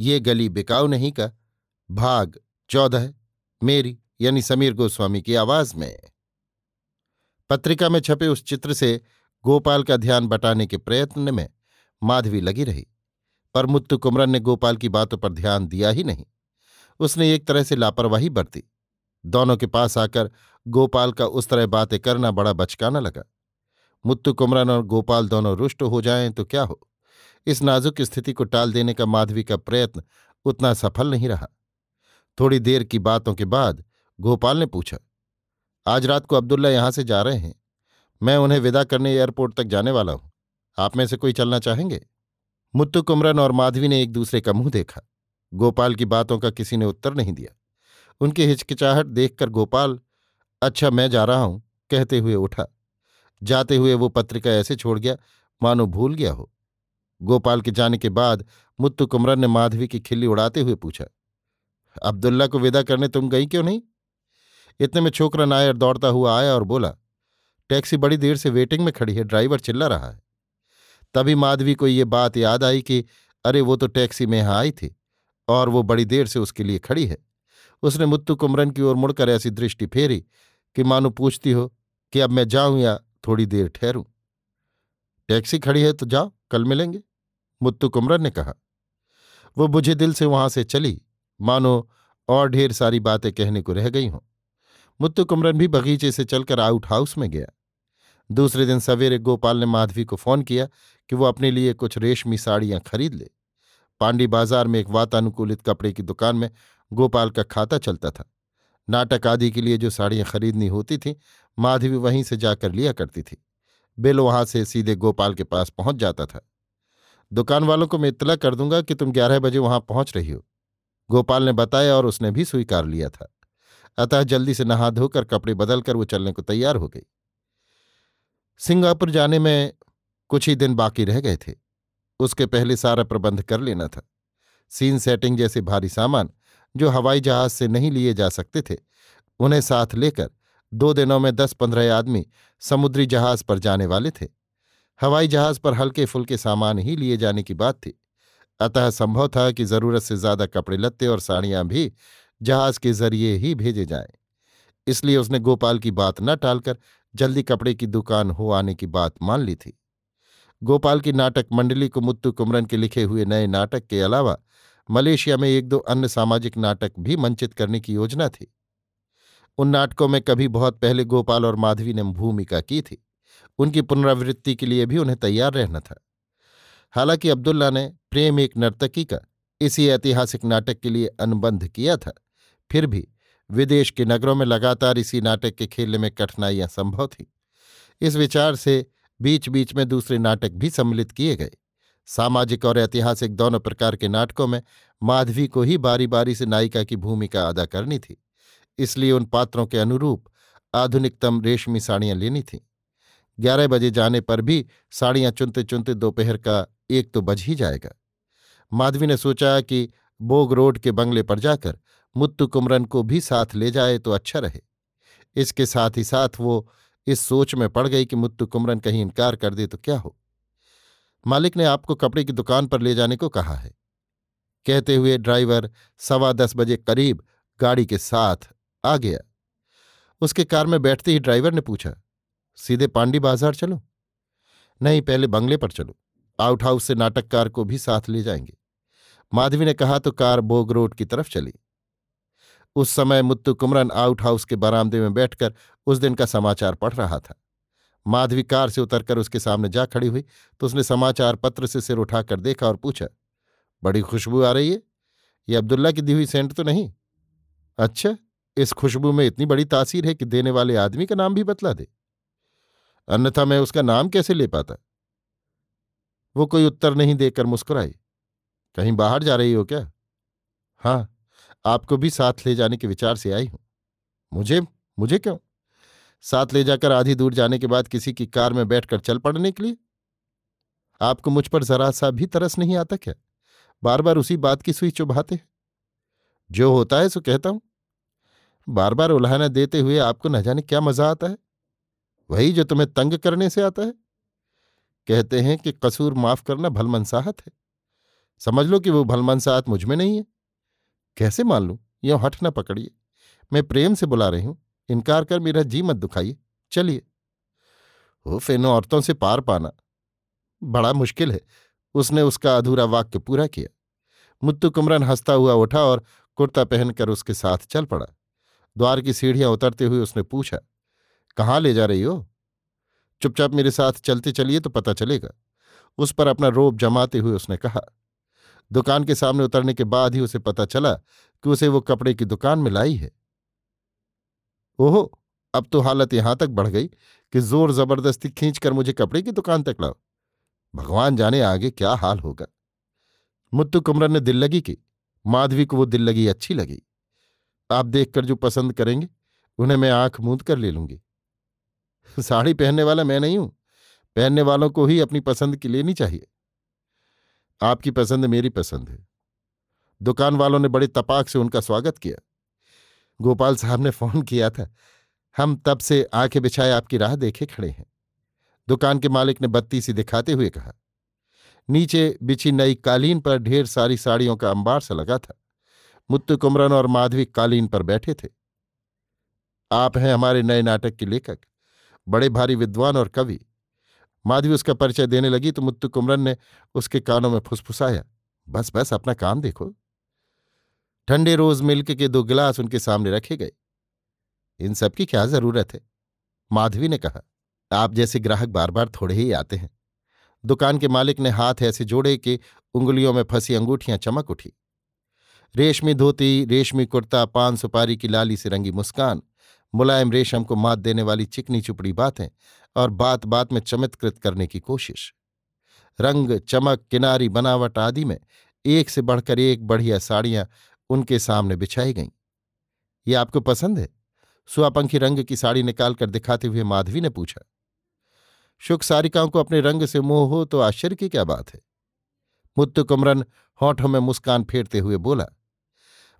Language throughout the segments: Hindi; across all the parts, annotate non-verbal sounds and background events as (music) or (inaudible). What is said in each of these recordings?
ये गली बिकाऊ नहीं का। भाग चौदह, मेरी यानी समीर गोस्वामी की आवाज़ में। पत्रिका में छपे उस चित्र से गोपाल का ध्यान बटाने के प्रयत्न में माधवी लगी रही, पर मुत्तु कुमरन ने गोपाल की बातों पर ध्यान दिया ही नहीं। उसने एक तरह से लापरवाही बरती। दोनों के पास आकर गोपाल का उस तरह बातें करना बड़ा बचकाना लगा। मुत्तु कुमरन और गोपाल दोनों रुष्ट हो जाएँ तो क्या हो? इस नाजुक स्थिति को टाल देने का माधवी का प्रयत्न उतना सफल नहीं रहा। थोड़ी देर की बातों के बाद गोपाल ने पूछा, आज रात को अब्दुल्ला यहाँ से जा रहे हैं। मैं उन्हें विदा करने एयरपोर्ट तक जाने वाला हूँ। आप में से कोई चलना चाहेंगे? मुत्तु कुमरन और माधवी ने एक दूसरे का मुँह देखा। गोपाल की बातों का किसी ने उत्तर नहीं दिया। उनकी हिचकिचाहट देखकर गोपाल अच्छा मैं जा रहा हूँ, कहते हुए उठा। जाते हुए वो पत्रिका ऐसे छोड़ गया, मानो भूल गया हो। गोपाल के जाने के बाद मुत्तु कुमरन ने माधवी की खिल्ली उड़ाते हुए पूछा, अब्दुल्ला को विदा करने तुम गई क्यों नहीं? इतने में छोकरा नायर दौड़ता हुआ आया और बोला, टैक्सी बड़ी देर से वेटिंग में खड़ी है, ड्राइवर चिल्ला रहा है। तभी माधवी को ये बात याद आई कि, अरे, वो तो टैक्सी में यहाँ आई थी और वो बड़ी देर से उसके लिए खड़ी है। उसने मुत्तु कुमरन की ओर मुड़कर ऐसी दृष्टि फेरी कि, मानो पूछती हो कि अब मैं जाऊँ या थोड़ी देर ठहरूं? टैक्सी खड़ी है तो जाओ, कल मिलेंगे। मुत्तु कुमरन ने कहा। वो बुझे दिल से वहाँ से चली। मानो और ढेर सारी बातें कहने को रह गई हों। मुत्तु कुमरन भी बगीचे से चलकर आउट हाउस में गया। दूसरे दिन सवेरे गोपाल ने माधवी को फ़ोन किया कि वो अपने लिए कुछ रेशमी साड़ियाँ खरीद ले। पांडी बाज़ार में एक वातानुकूलित कपड़े की दुकान में गोपाल का खाता चलता था। नाटक आदि के लिए जो साड़ियाँ खरीदनी होती थीं, माधवी वहीं से जाकर लिया करती थी। बिल वहाँ से सीधे गोपाल के पास पहुँच जाता था। दुकान वालों को मैं इतला कर दूँगा कि तुम ग्यारह बजे वहाँ पहुँच रही हो। गोपाल ने बताया और उसने भी स्वीकार लिया था। अतः जल्दी से नहा धोकर कपड़े बदलकर वो चलने को तैयार हो गई। सिंगापुर जाने में कुछ ही दिन बाकी रह गए थे। उसके पहले सारा प्रबंध कर लेना था। सीन सेटिंग जैसे भारी सामान, जो हवाई जहाज़ से नहीं लिए जा सकते थे, उन्हें साथ लेकर दो दिनों में दस पंद्रह आदमी समुद्री जहाज़ पर जाने वाले थे। हवाई जहाज़ पर हल्के फुल्के सामान ही लिए जाने की बात थी। अतः संभव था कि ज़रूरत से ज़्यादा कपड़े, लत्ते और साड़ियाँ भी जहाज़ के ज़रिए ही भेजे जाएँ। इसलिए उसने गोपाल की बात न टालकर जल्दी कपड़े की दुकान हो आने की बात मान ली थी। गोपाल की नाटक मंडली को मुत्तु कुमरन के लिखे हुए नए नाटक के अलावा मलेशिया में एक दो अन्य सामाजिक नाटक भी मंचित करने की योजना थी। उन नाटकों में कभी बहुत पहले गोपाल और माधवी ने भूमिका की थी। उनकी पुनरावृत्ति के लिए भी उन्हें तैयार रहना था। हालाँकि अब्दुल्ला ने प्रेम एक नर्तकी का इसी ऐतिहासिक नाटक के लिए अनुबंध किया था, फिर भी विदेश के नगरों में लगातार इसी नाटक के खेलने में कठिनाइयाँ संभव थीं। इस विचार से बीच बीच में दूसरे नाटक भी सम्मिलित किए गए। सामाजिक और ऐतिहासिक दोनों प्रकार के नाटकों में माधवी को ही बारी बारी से नायिका की भूमिका अदा करनी थी, इसलिए उन पात्रों के अनुरूप आधुनिकतम रेशमी साड़ियाँ लेनी थीं। ग्यारह बजे जाने पर भी साड़ियाँ चुनते चुनते दोपहर का एक तो बज ही जाएगा। माधवी ने सोचा कि बोग रोड के बंगले पर जाकर मुत्तु कुमरन को भी साथ ले जाए तो अच्छा रहे। इसके साथ ही साथ वो इस सोच में पड़ गई कि मुत्तु कुमरन कहीं इनकार कर दे तो क्या हो? मालिक ने आपको कपड़े की दुकान पर ले जाने को कहा है। कहते हुए ड्राइवर सवा दस बजे करीब गाड़ी के साथ आ गया। उसके कार में बैठते ही ड्राइवर ने पूछा सीधे पांडी बाज़ार चलो। नहीं, पहले बंगले पर चलो। आउट हाउस से नाटककार को भी साथ ले जाएँगे। माधवी ने कहा तो कार बोग रोड की तरफ़ चली। उस समय मुत्तु कुमरन आउट हाउस के बरामदे में बैठकर उस दिन का समाचार पढ़ रहा था। माधवी कार से उतरकर उसके सामने जा खड़ी हुई तो उसने समाचार पत्र से सिर उठाकर देखा और पूछा, बड़ी खुशबू आ रही है? ये अब्दुल्ला की दी हुई सेंट तो नहीं? अच्छा इस खुशबू में इतनी बड़ी तासीर है कि देने वाले आदमी का नाम भी बतला दे। अन्यथा मैं उसका नाम कैसे ले पाता? वो कोई उत्तर नहीं देकर मुस्कुराई। कहीं बाहर जा रही हो क्या? हाँ, आपको भी साथ ले जाने के विचार से आई हूँ। मुझे मुझे क्यों? साथ ले जाकर आधी दूर जाने के बाद किसी की कार में बैठकर चल पड़ने के लिए? आपको मुझ पर जरा सा भी तरस नहीं आता क्या? बार बार उसी बात की सुई चुभाते हैं। जो होता है सो कहता हूँ। बार बार उल्हाना देते हुए आपको न जाने क्या मज़ा आता है? वही जो तुम्हें तंग करने से आता है। कहते हैं कि कसूर माफ़ करना भलमनसाहत है। समझ लो कि वो भलमनसाहत मुझमें नहीं है। कैसे मान लू? यो हठ न पकड़िए। मैं प्रेम से बुला रही हूँ। इनकार कर मेरा जी मत दुखाइए। चलिए। वो इन औरतों से पार पाना। बड़ा मुश्किल है। उसने उसका अधूरा वाक्य पूरा किया। मुत्तु कुमरन हंसता हुआ उठा और कुर्ता पहनकर उसके साथ चल पड़ा। द्वार की सीढ़ियाँ उतरते हुए उसने पूछा कहाँ ले जा रही हो? चुपचाप मेरे साथ चलते चलिए तो पता चलेगा। उस पर अपना रोब जमाते हुए उसने कहा। दुकान के सामने उतरने के बाद ही उसे पता चला कि उसे वो कपड़े की दुकान में लाई है। ओहो, अब तो हालत यहाँ तक बढ़ गई कि ज़ोर ज़बरदस्ती खींचकर मुझे कपड़े की दुकान तक लाओ। भगवान जाने आगे क्या हाल होगा। मुत्तु कुमरन ने दिल लगी की, माधवी को वो दिल लगी अच्छी लगी। आप देखकर जो पसंद करेंगे, उन्हें मैं आँख मूंद कर ले लूँगी। (laughs) साड़ी पहनने वाला मैं नहीं हूँ। पहनने वालों को ही अपनी पसंद की लेनी चाहिए। आपकी पसंद मेरी पसंद है। दुकान वालों ने बड़े तपाक से उनका स्वागत किया। गोपाल साहब ने फ़ोन किया था। हम तब से आँखें बिछाए आपकी राह देखे खड़े हैं। दुकान के मालिक ने बत्ती सी दिखाते हुए कहा। नीचे बिछी नई कालीन पर ढेर सारी साड़ियों का अंबार सा लगा था। मुत्तु कुमरन और माधवी कालीन पर बैठे थे। आप हैं हमारे नए नाटक के लेखक। बड़े भारी विद्वान और कवि। माधवी उसका परिचय देने लगी तो मुत्तु कुमरन ने उसके कानों में फुसफुसाया, बस बस, अपना काम देखो। ठंडे रोज मिल्क के दो गिलास उनके सामने रखे गए। इन सब की क्या ज़रूरत है? माधवी ने कहा, आप जैसे ग्राहक बार बार थोड़े ही आते हैं। दुकान के मालिक ने हाथ ऐसे जोड़े कि उंगलियों में फंसी अंगूठियाँ चमक उठी। रेशमी धोती, रेशमी कुर्ता, पान सुपारी की लाली से रंगी मुस्कान मुलायम रेशम को मात देने वाली चिकनी चुपड़ी बातें और बात बात में चमत्कृत करने की कोशिश। रंग, चमक, किनारी, बनावट आदि में एक से बढ़कर एक बढ़िया साड़ियाँ उनके सामने बिछाई गईं। ये आपको पसंद है? सुआपंखी रंग की साड़ी निकालकर दिखाते हुए माधवी ने पूछा। शुक सारिकाओं को अपने रंग से मोह हो तो आश्चर्य की क्या बात है? मुत्तु कुमरन होठों में मुस्कान फेरते हुए बोला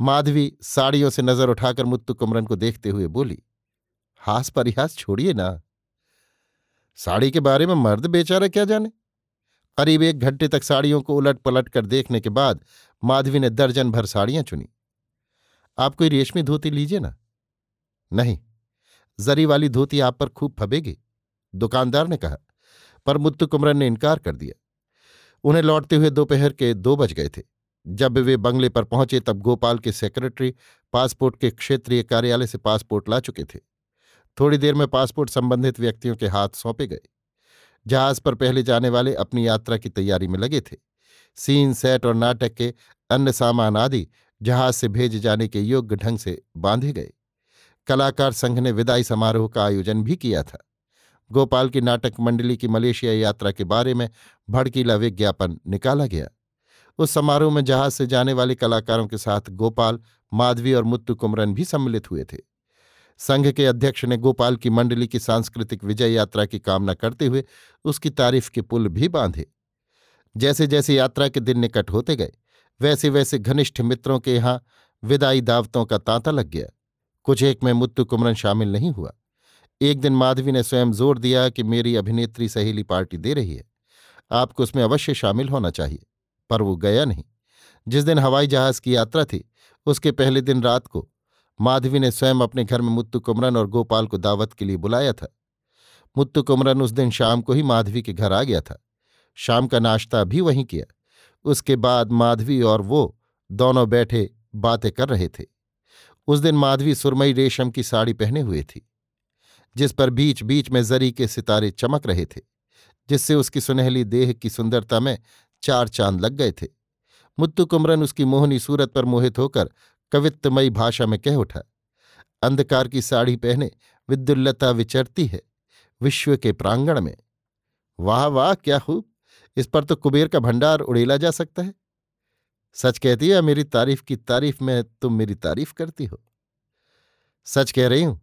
माधवी साड़ियों से नज़र उठाकर मुत्तु कुमरन को देखते हुए बोली, हास परिहास छोड़िए ना। साड़ी के बारे में मर्द बेचारा क्या जाने? करीब एक घंटे तक साड़ियों को उलट पलट कर देखने के बाद माधवी ने दर्जन भर साड़ियाँ चुनी। आप कोई रेशमी धोती लीजिए ना। नहीं, जरी वाली धोती आप पर खूब फबेगी, दुकानदार ने कहा, पर मुत्तु कुमरन ने इनकार कर दिया। उन्हें लौटते हुए दोपहर के दो बज गए थे। जब वे बंगले पर पहुँचे तब गोपाल के सेक्रेटरी पासपोर्ट के क्षेत्रीय कार्यालय से पासपोर्ट ला चुके थे। थोड़ी देर में पासपोर्ट संबंधित व्यक्तियों के हाथ सौंपे गए। जहाज़ पर पहले जाने वाले अपनी यात्रा की तैयारी में लगे थे। सीन, सेट और नाटक के अन्य सामान आदि जहाज़ से भेजे जाने के योग्य ढंग से बांधे गए। कलाकार संघ ने विदाई समारोह का आयोजन भी किया था। गोपाल की नाटक मंडली की मलेशिया यात्रा के बारे में भड़कीला विज्ञापन निकाला गया। उस समारोह में जहाज़ से जाने वाले कलाकारों के साथ गोपाल, माधवी और मुत्तु कुमरन भी सम्मिलित हुए थे। संघ के अध्यक्ष ने गोपाल की मंडली की सांस्कृतिक विजय यात्रा की कामना करते हुए उसकी तारीफ़ के पुल भी बांधे। जैसे जैसे यात्रा के दिन निकट होते गए वैसे वैसे घनिष्ठ मित्रों के यहाँ विदाई दावतों का तांता लग गया। कुछ एक में मुत्तु कुमरन शामिल नहीं हुआ। एक दिन माधवी ने स्वयं ज़ोर दिया कि मेरी अभिनेत्री सहेली पार्टी दे रही है। आपको उसमें अवश्य शामिल होना चाहिए। पर वो गया नहीं। जिस दिन हवाई जहाज़ की यात्रा थी, उसके पहले दिन रात को माधवी ने स्वयं अपने घर में मुत्तु कुमरन और गोपाल को दावत के लिए बुलाया था। मुत्तु कुमरन उस दिन शाम को ही माधवी के घर आ गया था। शाम का नाश्ता भी वहीं किया। उसके बाद माधवी और वो दोनों बैठे बातें कर रहे थे। उस दिन माधवी सुरमई रेशम की साड़ी पहने हुए थी, जिस पर बीच बीच में जरी के सितारे चमक रहे थे, जिससे उसकी सुनहली देह की सुंदरता में चार चाँद लग गए थे। मुत्तु कुमरन उसकी मोहनी सूरत पर मोहित होकर कवित्तमयी भाषा में कह उठा, अंधकार की साड़ी पहने विद्युल्लता विचरती है विश्व के प्रांगण में। वाह वाह, क्या खूब! इस पर तो कुबेर का भंडार उड़ेला जा सकता है। सच कहती है, मेरी तारीफ़ की तारीफ़ में तुम मेरी तारीफ़ करती हो। सच कह रही हूँ?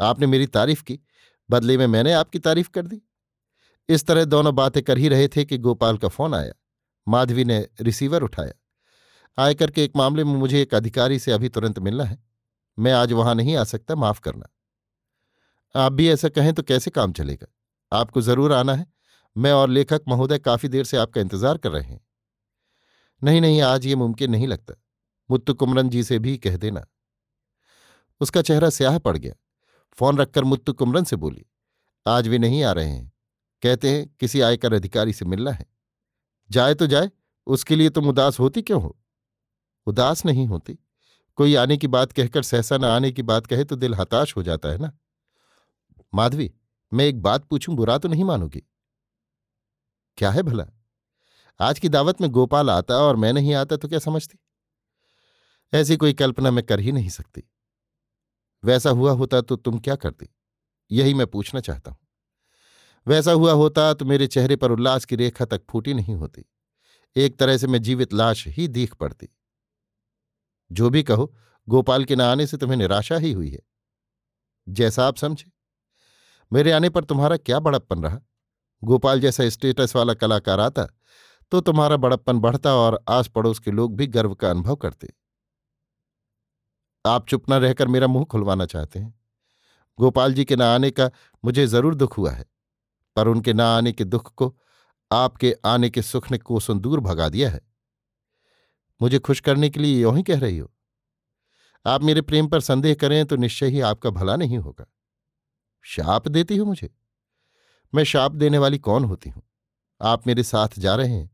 आपने मेरी तारीफ़ की, बदले में मैंने आपकी तारीफ़ कर दी। इस तरह दोनों बातें कर ही रहे थे कि गोपाल का फ़ोन आया। माधवी ने रिसीवर उठाया। आयकर के एक मामले में मुझे एक अधिकारी से अभी तुरंत मिलना है। मैं आज वहाँ नहीं आ सकता, माफ़ करना। आप भी ऐसा कहें तो कैसे काम चलेगा? आपको ज़रूर आना है। मैं और लेखक महोदय काफ़ी देर से आपका इंतज़ार कर रहे हैं। नहीं नहीं, आज ये मुमकिन नहीं लगता। मुत्तु कुमरन जी से भी कह देना। उसका चेहरा स्याह पड़ गया। फ़ोन रखकर मुत्तु कुमरन से बोली, आज वे नहीं आ रहे हैं। कहते हैं, किसी आयकर अधिकारी से मिलना है। जाए तो जाए, उसके लिए तुम उदास होती क्यों हो? उदास नहीं होती। कोई आने की बात कहकर सहसा न आने की बात कहे तो दिल हताश हो जाता है ना? माधवी, मैं एक बात पूछूँ, बुरा तो नहीं मानोगी? क्या है भला? आज की दावत में गोपाल आता और मैं नहीं आता तो क्या समझती? ऐसी कोई कल्पना मैं कर ही नहीं सकती। वैसा हुआ होता तो तुम क्या करती? यही मैं पूछना चाहता हूँ। वैसा हुआ होता तो मेरे चेहरे पर उल्लास की रेखा तक फूटी नहीं होती। एक तरह से मैं जीवित लाश ही दीख पड़ती। जो भी कहो, गोपाल के न आने से तुम्हें निराशा ही हुई है। जैसा आप समझे। मेरे आने पर तुम्हारा क्या बड़प्पन रहा? गोपाल जैसा स्टेटस वाला कलाकार आता तो तुम्हारा बड़प्पन बढ़ता और आस पड़ोस के लोग भी गर्व का अनुभव करते। आप चुप न रहकर मेरा मुँह खुलवाना चाहते हैं। गोपाल जी के न आने का मुझे ज़रूर दुख हुआ है। पर उनके न आने के दुख को, आपके आने के सुख ने कोसों दूर भगा दिया है। मुझे खुश करने के लिए यों ही कह रही हो। आप मेरे प्रेम पर संदेह करें तो निश्चय ही आपका भला नहीं होगा। शाप देती हो मुझे? मैं शाप देने वाली कौन होती हूँ? आप मेरे साथ जा रहे हैं।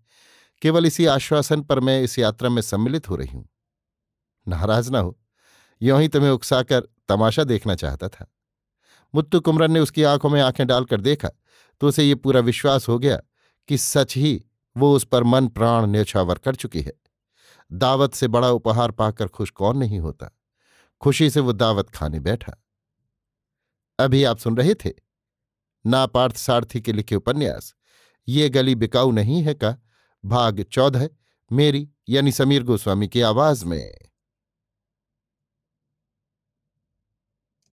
केवल इसी आश्वासन पर मैं इस यात्रा में सम्मिलित हो रही हूँ। नाराज़ ना हो। यों ही तुम्हें उकसाकर तमाशा देखना चाहता था। मुत्तु कुमरन ने उसकी आँखों में आँखें डालकर देखा। तो उसे ये पूरा विश्वास हो गया कि सच ही वो उस पर मन प्राण न्यौछावर कर चुकी है। दावत से बड़ा उपहार पाकर खुश कौन नहीं होता। खुशी से वो दावत खाने बैठा। अभी आप सुन रहे थे? नापार्थ सारथी के लिखे उपन्यास। ये गली बिकाऊ नहीं है का? भाग चौदह, मेरी यानी समीर गोस्वामी की आवाज़ में।